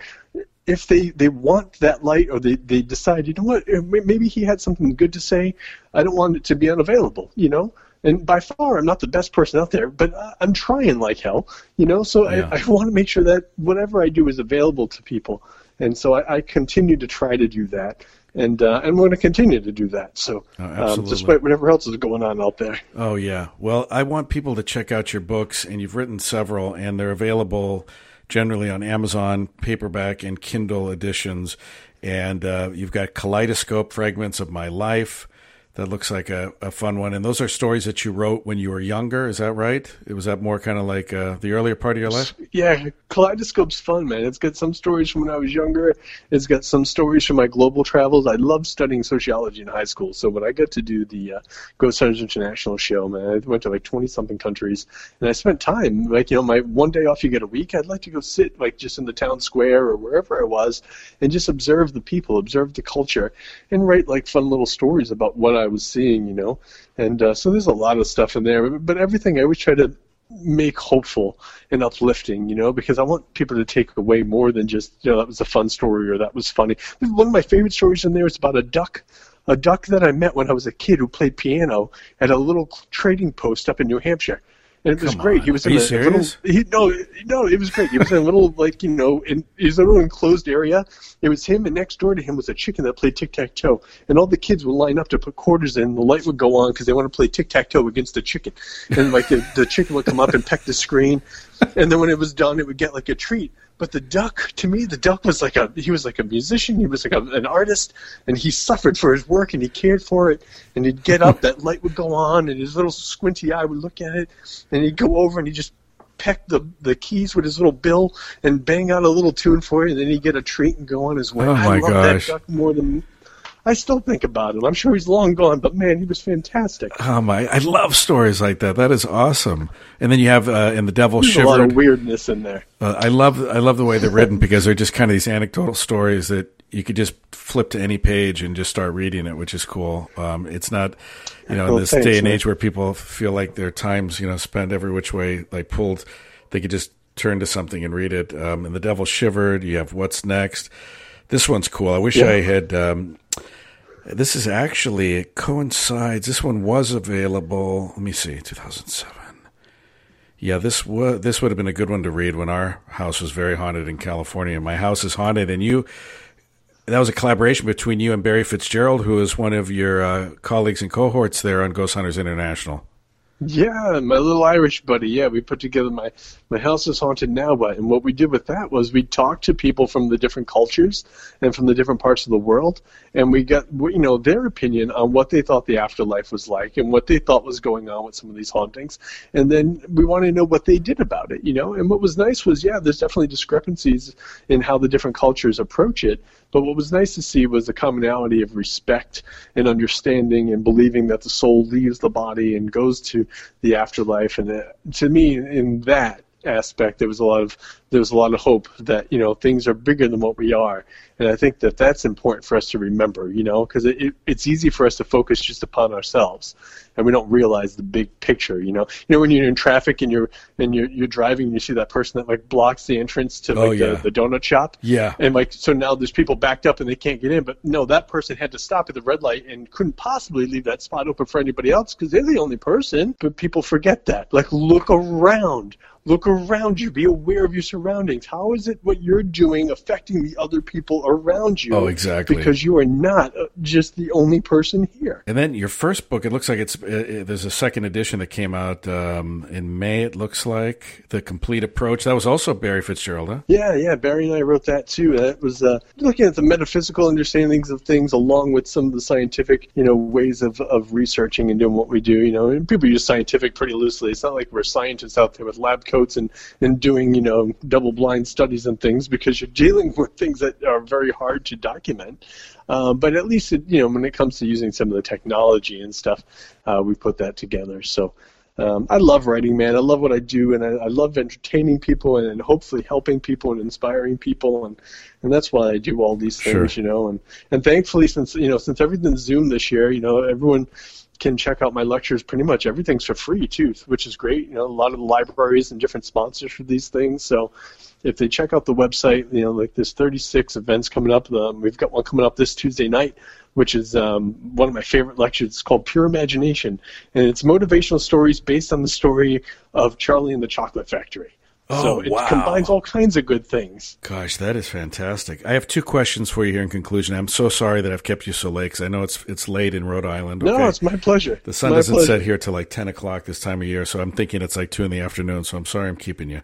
if they, they want that light or they, they decide, you know what, eh, maybe he had something good to say, I don't want it to be unavailable, you know? And by far, I'm not the best person out there, but I'm trying like hell, you know? So Yeah. I, I want to make sure that whatever I do is available to people. And so I, I continue to try to do that. And, uh, and we're going to continue to do that. So, Oh, um, despite whatever else is going on out there. Oh yeah. Well, I want people to check out your books, and you've written several, and they're available generally on Amazon, paperback and Kindle editions. And uh, you've got Kaleidoscope Fragments of My Life. That looks like a, a fun one. And those are stories that you wrote when you were younger. Is that right? It was that more kind of like uh, the earlier part of your life? Yeah, Kaleidoscope's fun, man. It's got some stories from when I was younger. It's got some stories from my global travels. I loved studying sociology in high school. So when I got to do the uh, Ghost Hunters International show, man, I went to like 20 something countries. And I spent time, like, you know, my one day off you get a week, I'd like to go sit, like, just in the town square or wherever I was and just observe the people, observe the culture, and write, like, fun little stories about what was seeing, you know. And uh, so there's a lot of stuff in there. But everything, I always try to make hopeful and uplifting, you know, because I want people to take away more than just, you know, that was a fun story or that was funny. One of my favorite stories in there is about a duck, a duck that I met when I was a kid who played piano at a little trading post up in New Hampshire. And it was Come great. on. He was Are in you a serious? little. He, no, no, it was great. He was in a little like you know, in he was in a little enclosed area. It was him, and next door to him was a chicken that played tic tac toe. And all the kids would line up to put quarters in. The light would go on because they want to play tic tac toe against the chicken. And like the, the chicken would come up and peck the screen, and then when it was done, it would get like a treat. But the duck, to me, the duck was like a he was like a musician. He was like a, an artist, and he suffered for his work, and he cared for it. And he'd get up, (laughs) that light would go on, and his little squinty eye would look at it, and he'd go over and he'd just peck the the keys with his little bill and bang out a little tune for it, and then he'd get a treat and go on his way. Oh, I love gosh. that duck more than. I still think about him. I'm sure he's long gone, but man, he was fantastic. Oh my! I love stories like that. That is awesome. And then you have uh, in the Devil There's a lot of weirdness in there. Uh, I love I love the way they're written because they're just kind of these anecdotal stories that you could just flip to any page and just start reading it, which is cool. Um, it's not, you know, in this day and age where people feel like their times, you know, spent every which way, like pulled, they could just turn to something and read it. Um, and the Devil Shivered. You have What's Next. This one's cool. I wish Yeah. I had. Um, this is actually it coincides. This one was available. Let me see, two thousand seven. Yeah, this would this would have been a good one to read when our house was very haunted in California. My house is haunted, and you. That was a collaboration between you and Barry Fitzgerald, who is one of your uh, colleagues and cohorts there on Ghost Hunters International. Yeah, my little Irish buddy. Yeah, we put together my my house is haunted now, but and what we did with that was we talked to people from the different cultures and from the different parts of the world, and we got you know their opinion on what they thought the afterlife was like and what they thought was going on with some of these hauntings, and then we wanted to know what they did about it, you know. And what was nice was yeah, there's definitely discrepancies in how the different cultures approach it, but what was nice to see was the commonality of respect and understanding and believing that the soul leaves the body and goes to the afterlife. And uh, to me, in that aspect, there was a lot of there was a lot of hope that you know things are bigger than what we are, and I think that that's important for us to remember. You know, because it, it, it's easy for us to focus just upon ourselves, and we don't realize the big picture. You know, you know when you're in traffic and you're and you're you're driving and you see that person that like blocks the entrance to oh, like oh, yeah. the, the donut shop. Yeah. And like so now there's people backed up and they can't get in, but no, that person had to stop at the red light and couldn't possibly leave that spot open for anybody else because they're the only person. But people forget that. Like look around Look around you. Be aware of your surroundings. How is it what you're doing affecting the other people around you? Oh, exactly. Because you are not uh, just the only person here. And then your first book, it looks like it's uh, uh, there's a second edition that came out um, in May. It looks like the complete approach. That was also Barry Fitzgerald, huh? Yeah, yeah. Barry and I wrote that too. That was uh, looking at the metaphysical understandings of things along with some of the scientific, you know, ways of, of researching and doing what we do. You know, and people use scientific pretty loosely. It's not like we're scientists out there with lab coats and, and doing, you know, double blind studies and things because you're dealing (laughs) with things that are very hard to document. Uh, but at least, it, you know, when it comes to using some of the technology and stuff, uh, we put that together. So um, I love writing, man. I love what I do, and I, I love entertaining people and, and, hopefully helping people and inspiring people, and and that's why I do all these things, sure. you know. And and thankfully, since you know, since everything's Zoom this year, you know, everyone can check out my lectures. Pretty much everything's for free too, which is great. You know, a lot of the libraries and different sponsors for these things. So if they check out the website, you know, like there's 36 events coming up. Um, we've got one coming up this Tuesday night, which is um, one of my favorite lectures. It's called Pure Imagination, and it's motivational stories based on the story of Charlie and the Chocolate Factory. Oh, so it wow. combines all kinds of good things. Gosh, that is fantastic. I have two questions for you here in conclusion. I'm so sorry that I've kept you so late because I know it's it's late in Rhode Island. Okay? No, it's my pleasure. The sun doesn't pleasure. set here till like 10 o'clock this time of year, so I'm thinking it's like 2 in the afternoon, so I'm sorry I'm keeping you.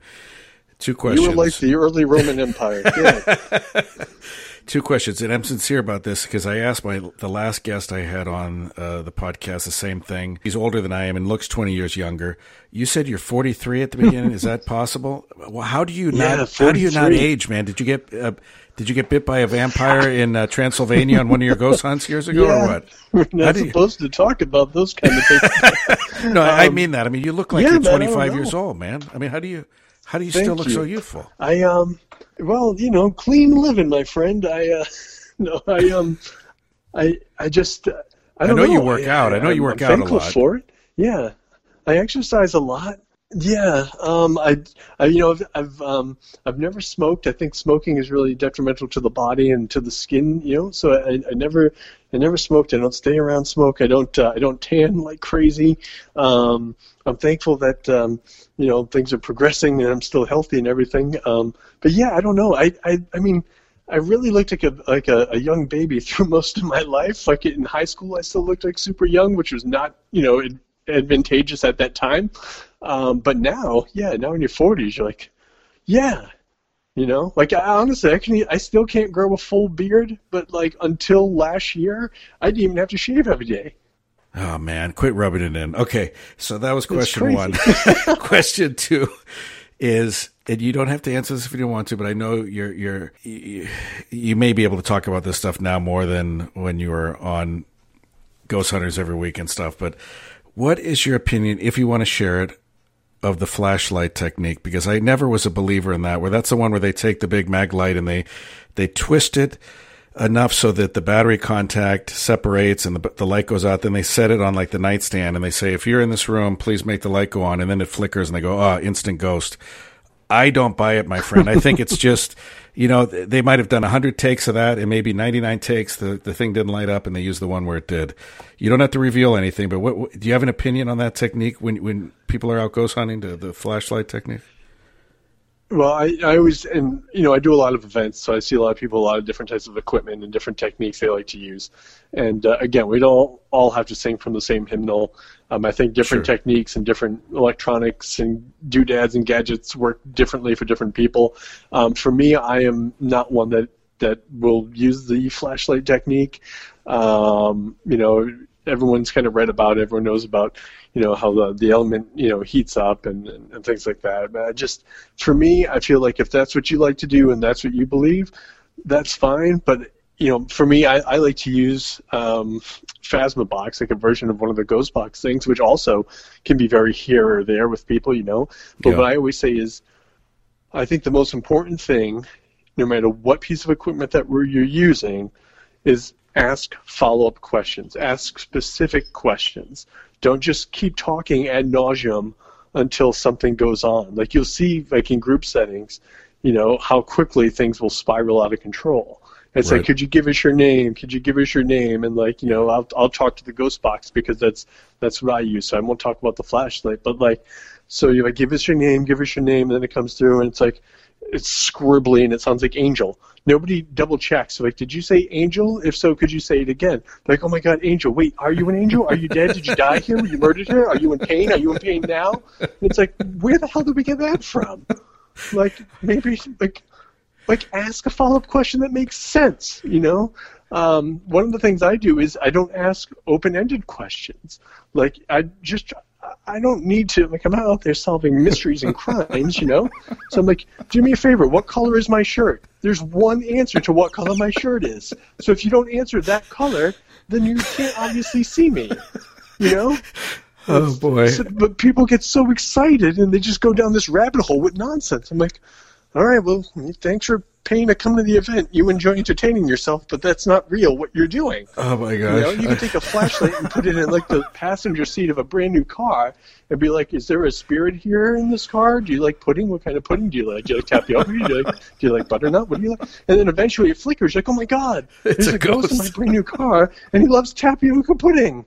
Two questions. You were like the early Roman Empire. (laughs) Two questions, and I'm sincere about this because I asked my the last guest I had on uh, the podcast the same thing. He's older than I am and looks 20 years younger. You said you're 43 at the beginning. Is that (laughs) possible? Well, how do you yeah, not? How do you not age, man? Did you get? Uh, did you get bit by a vampire in uh, Transylvania on one of your ghost hunts years ago, yeah, or what? (laughs) We're not supposed to talk about those kind of things. (laughs) no, um, I mean that. I mean, you look like yeah, you're 25 years old, man. I mean, how do you how do you Thank still look you. so youthful? I um well, you know, clean living, my friend. I, uh, (laughs) no, I, um, I, I just, uh, I don't I know, know, you work I, out. I know you work I'm out a lot. for it. Yeah, I exercise a lot. Yeah, um, I, I, you know, I've, I've, um, I've never smoked. I think smoking is really detrimental to the body and to the skin. You know, so I, I never, I never smoked. I don't stay around smoke. I don't, uh, I don't tan like crazy. Um, I'm thankful that, um, you know, things are progressing and I'm still healthy and everything. Um, but yeah, I don't know. I, I, I mean, I really looked like a like a, a young baby (laughs) through most of my life. Like in high school, I still looked like super young, which was not, you know, advantageous at that time. Um, but now, yeah, now in your 40s, you're like, yeah, you know, like I, honestly, actually, I still can't grow a full beard, but like until last year, I didn't even have to shave every day. Oh man, quit rubbing it in. Okay, so that was question one. (laughs) (laughs) question two is, and you don't have to answer this if you don't want to, but I know you're you're you, you may be able to talk about this stuff now more than when you were on Ghost Hunters every week and stuff. But what is your opinion, if you want to share it, of the flashlight technique? Because I never was a believer in that. Where that's the one where they take the big mag light and they they twist it enough so that the battery contact separates and the, the light goes out. Then they set it on like the nightstand and they say, if you're in this room, please make the light go on. And then it flickers and they go, oh, instant ghost. I don't buy it, my friend. I think it's (laughs) just, you know, they might have done 100 takes of that and maybe 99 takes. The, the thing didn't light up and they used the one where it did. You don't have to reveal anything, but what, what do you have an opinion on that technique when, when people are out ghost hunting, the, the flashlight technique? Well, I, I always, and you know, I do a lot of events, so I see a lot of people, a lot of different types of equipment and different techniques they like to use. And uh, again, we don't all have to sing from the same hymnal. Um, I think different Sure. techniques and different electronics and doodads and gadgets work differently for different people. Um, for me, I am not one that that will use the flashlight technique. Um, you know, everyone's kind of read about it. Everyone knows about, you know, how the, the element, you know, heats up and, and, and things like that. But I just, for me, I feel like if that's what you like to do and that's what you believe, that's fine. But, you know, for me, I, I like to use um, Phasma Box, like a version of one of the Ghost Box things, which also can be very here or there with people, you know. But Yeah. what I always say is, I think the most important thing, no matter what piece of equipment that you're using, is ask follow-up questions. Ask specific questions. Don't just keep talking ad nauseum until something goes on. Like you'll see, like in group settings, you know how quickly things will spiral out of control. It's Right. like, could you give us your name? Could you give us your name? And like, you know, I'll I'll talk to the ghost box because that's that's what I use. So I won't talk about the flashlight. But like, so you like, give us your name, give us your name, and then it comes through, and it's like, it's scribbly and it sounds like angel. Nobody double checks. Like, did you say angel? If so, could you say it again? Like, oh my God, angel. Wait, are you an angel? Are you dead? Did you die here? Were you murdered here? Are you in pain? Are you in pain now? And it's like, where the hell did we get that from? Like, maybe like, like ask a follow up question that makes sense. You know, um, one of the things I do is I don't ask open ended questions. Like, I just I don't need to like I'm not out there solving mysteries and crimes, you know. So I'm like, do me a favor. What color is my shirt? There's one answer to what color my shirt is. So if you don't answer that color, then you can't obviously see me. You know. (laughs) Oh boy. So, but people get so excited and they just go down this rabbit hole with nonsense. I'm like, all right, well, thanks for paying to come to the event. You enjoy entertaining yourself, but that's not real what you're doing. Oh my You know, gosh. you can take a flashlight and put it in like the passenger seat of a brand new car and be like, "Is there a spirit here in this car? Do you like pudding? What kind of pudding do you like? Do you like tapioca? Do you like do you like butternut? What do you like?" And then eventually it flickers. You're like, "Oh my god, It's there's a a ghost in my brand new car, and he loves tapioca pudding."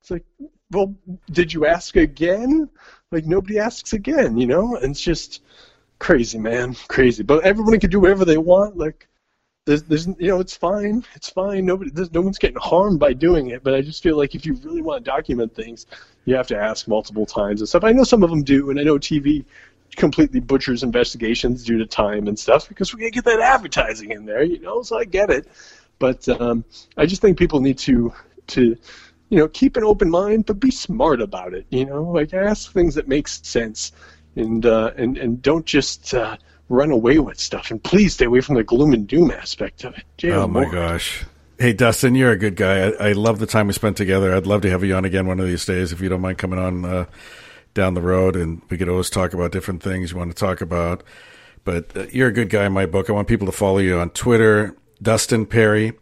It's like, well, did you ask again? Like nobody asks again, you know? And it's just crazy, man, crazy. But everybody can do whatever they want. Like, there's, there's, you know, it's fine. It's fine. Nobody, no one's getting harmed by doing it. But I just feel like if you really want to document things, you have to ask multiple times and stuff. I know some of them do, and I know TV completely butchers investigations due to time and stuff because we gotta get that advertising in there, you know. So I get it, but um, I just think people need to to you know keep an open mind, but be smart about it. You know, like ask things that make sense, and uh, and and don't just uh, run away with stuff. And please stay away from the gloom and doom aspect of it. Dear Oh my Lord. gosh. Hey Dustin, you're a good guy. I, I love the time we spent together. I'd love to have you on again one of these days if you don't mind coming on uh, down the road, and we could always talk about different things you want to talk about. But uh, you're a good guy in my book. I want people to follow you on Twitter, Dustin Pari,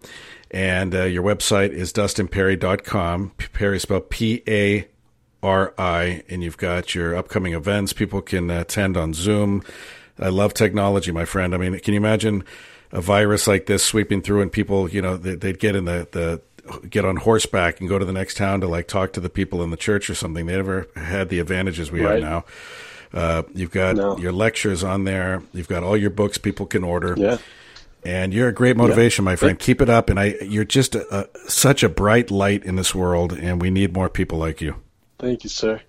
and uh, your website is dustinpari.com. Pari spelled P A R I, and you've got your upcoming events people can attend on Zoom. I love technology, my friend. I mean, can you imagine a virus like this sweeping through and people, you know, they, they'd get in the, the get on horseback and go to the next town to like talk to the people in the church or something. They never had the advantages we Right. have now. Uh, you've got No. your lectures on there. You've got all your books people can order. Yeah. And you're a great motivation, my friend. Keep it up. And I, you're just a, a, such a bright light in this world, and we need more people like you. Thank you, sir.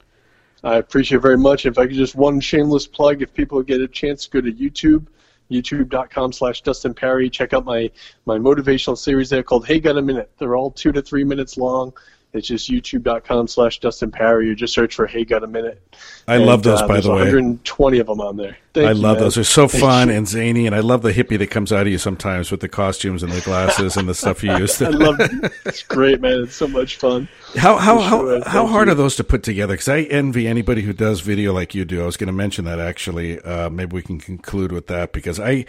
I appreciate it very much. If I could just one shameless plug, if people get a chance, go to YouTube, youtube.com slash Dustin Pari. Check out my, my motivational series there called Hey Got a Minute. They're all two to three minutes long. It's just youtube.com slash Dustin Pari. You just search for Hey Got a Minute. I And, love those, uh, by the way. 120 of them on there. Thank I you, love man. those. They're so Thank fun you. and zany, and I love the hippie that comes out of you sometimes with the costumes and the glasses and the stuff you use. (laughs) I love it. It's great, man. It's so much fun. How how For how, sure. how hard you. are those to put together? Because I envy anybody who does video like you do. I was going to mention that actually. Uh, maybe we can conclude with that because I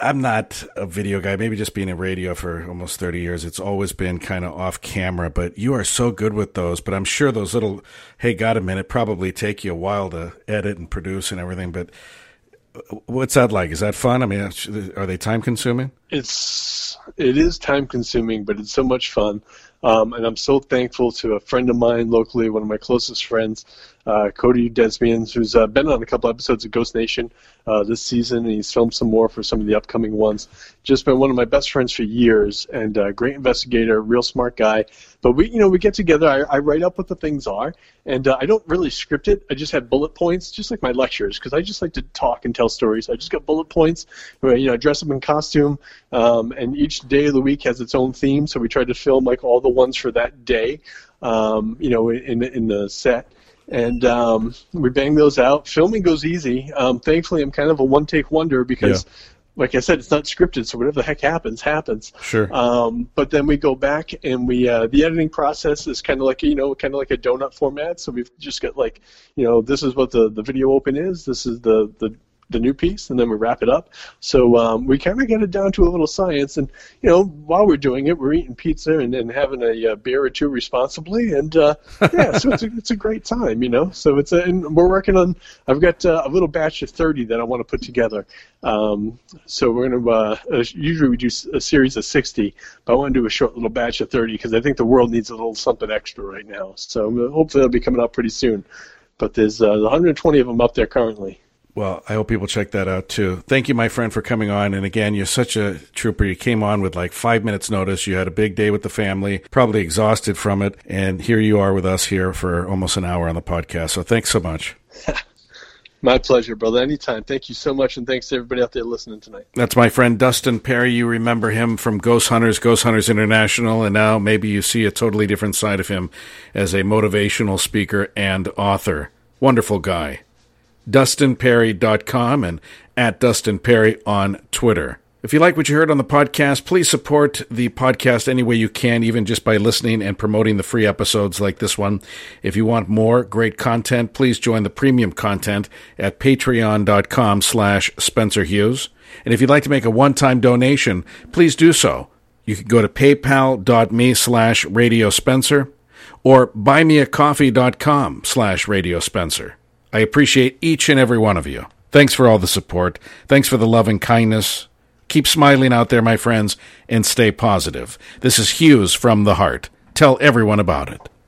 I'm not a video guy. Maybe just being in radio for almost 30 years, it's always been kind of off camera. But you are so good with those. But I'm sure those little hey, got a minute probably take you a while to edit and produce and everything. But uh, what's that like? Is that fun? I mean, are they time consuming? it's it is time consuming, but it's so much fun. Um, and I'm so thankful to a friend of mine locally, one of my closest friends, uh, Cody DesBiens, who's uh, been on a couple episodes of Ghost Nation uh, this season, and he's filmed some more for some of the upcoming ones. Just been one of my best friends for years, and uh, great investigator, real smart guy. But we, you know, we get together. I, I write up what the things are, and uh, I don't really script it. I just have bullet points, just like my lectures, because I just like to talk and tell stories. I just got bullet points. Where, you know, I dress up in costume, um, and each day of the week has its own theme. So we try to film like all the ones for that day. Um, you know, in in the set and um, we bang those out. Filming goes easy. Um, thankfully, I'm kind of a one-take wonder because, yeah. like I said, it's not scripted, so whatever the heck happens, happens. Sure. Um, but then we go back and we uh, the editing process is kind of like you know kind of like a donut format. So we've just got like you know this is what the the video open is. This is the the the new piece, and then we wrap it up. So um, we kind of get it down to a little science, and you know, while we're doing it, we're eating pizza and, and having a, uh, beer or two responsibly, and uh, yeah, so it's a, it's a great time, you know. So it's a, and we're working on. I've got uh, a little batch of thirty that I want to put together. Um, so we're gonna uh, uh, usually we do a series of sixty, but I want to do a short little batch of thirty because I think the world needs a little something extra right now. So hopefully it'll be coming out pretty soon. But there's uh, 120 of them up there currently. Well, I hope people check that out too. Thank you, my friend, for coming on. And again, you're such a trooper. You came on with like five minutes notice. You had a big day with the family, probably exhausted from it. And here you are with us here for almost an hour on the podcast. So thanks so much. (laughs) My pleasure, brother. Anytime. Thank you so much, and thanks to everybody out there listening tonight. That's my friend Dustin Pari. You remember him from Ghost Hunters, Ghost Hunters International, and now maybe you see a totally different side of him as a motivational speaker and author. Wonderful guy. DustinPari.com and at Dustin Pari on Twitter. If you like what you heard on the podcast, please support the podcast any way you can, even just by listening and promoting the free episodes like this one. If you want more great content, please join the premium content at patreon.com slash Spencer Hughes. And if you'd like to make a one-time donation, please do so. You can go to paypal.me slash Radio Spencer or buymeacoffee.com slash Radio Spencer. I appreciate each and every one of you. Thanks for all the support. Thanks for the love and kindness. Keep smiling out there, my friends, and stay positive. This is Hughes from the heart. Tell everyone about it.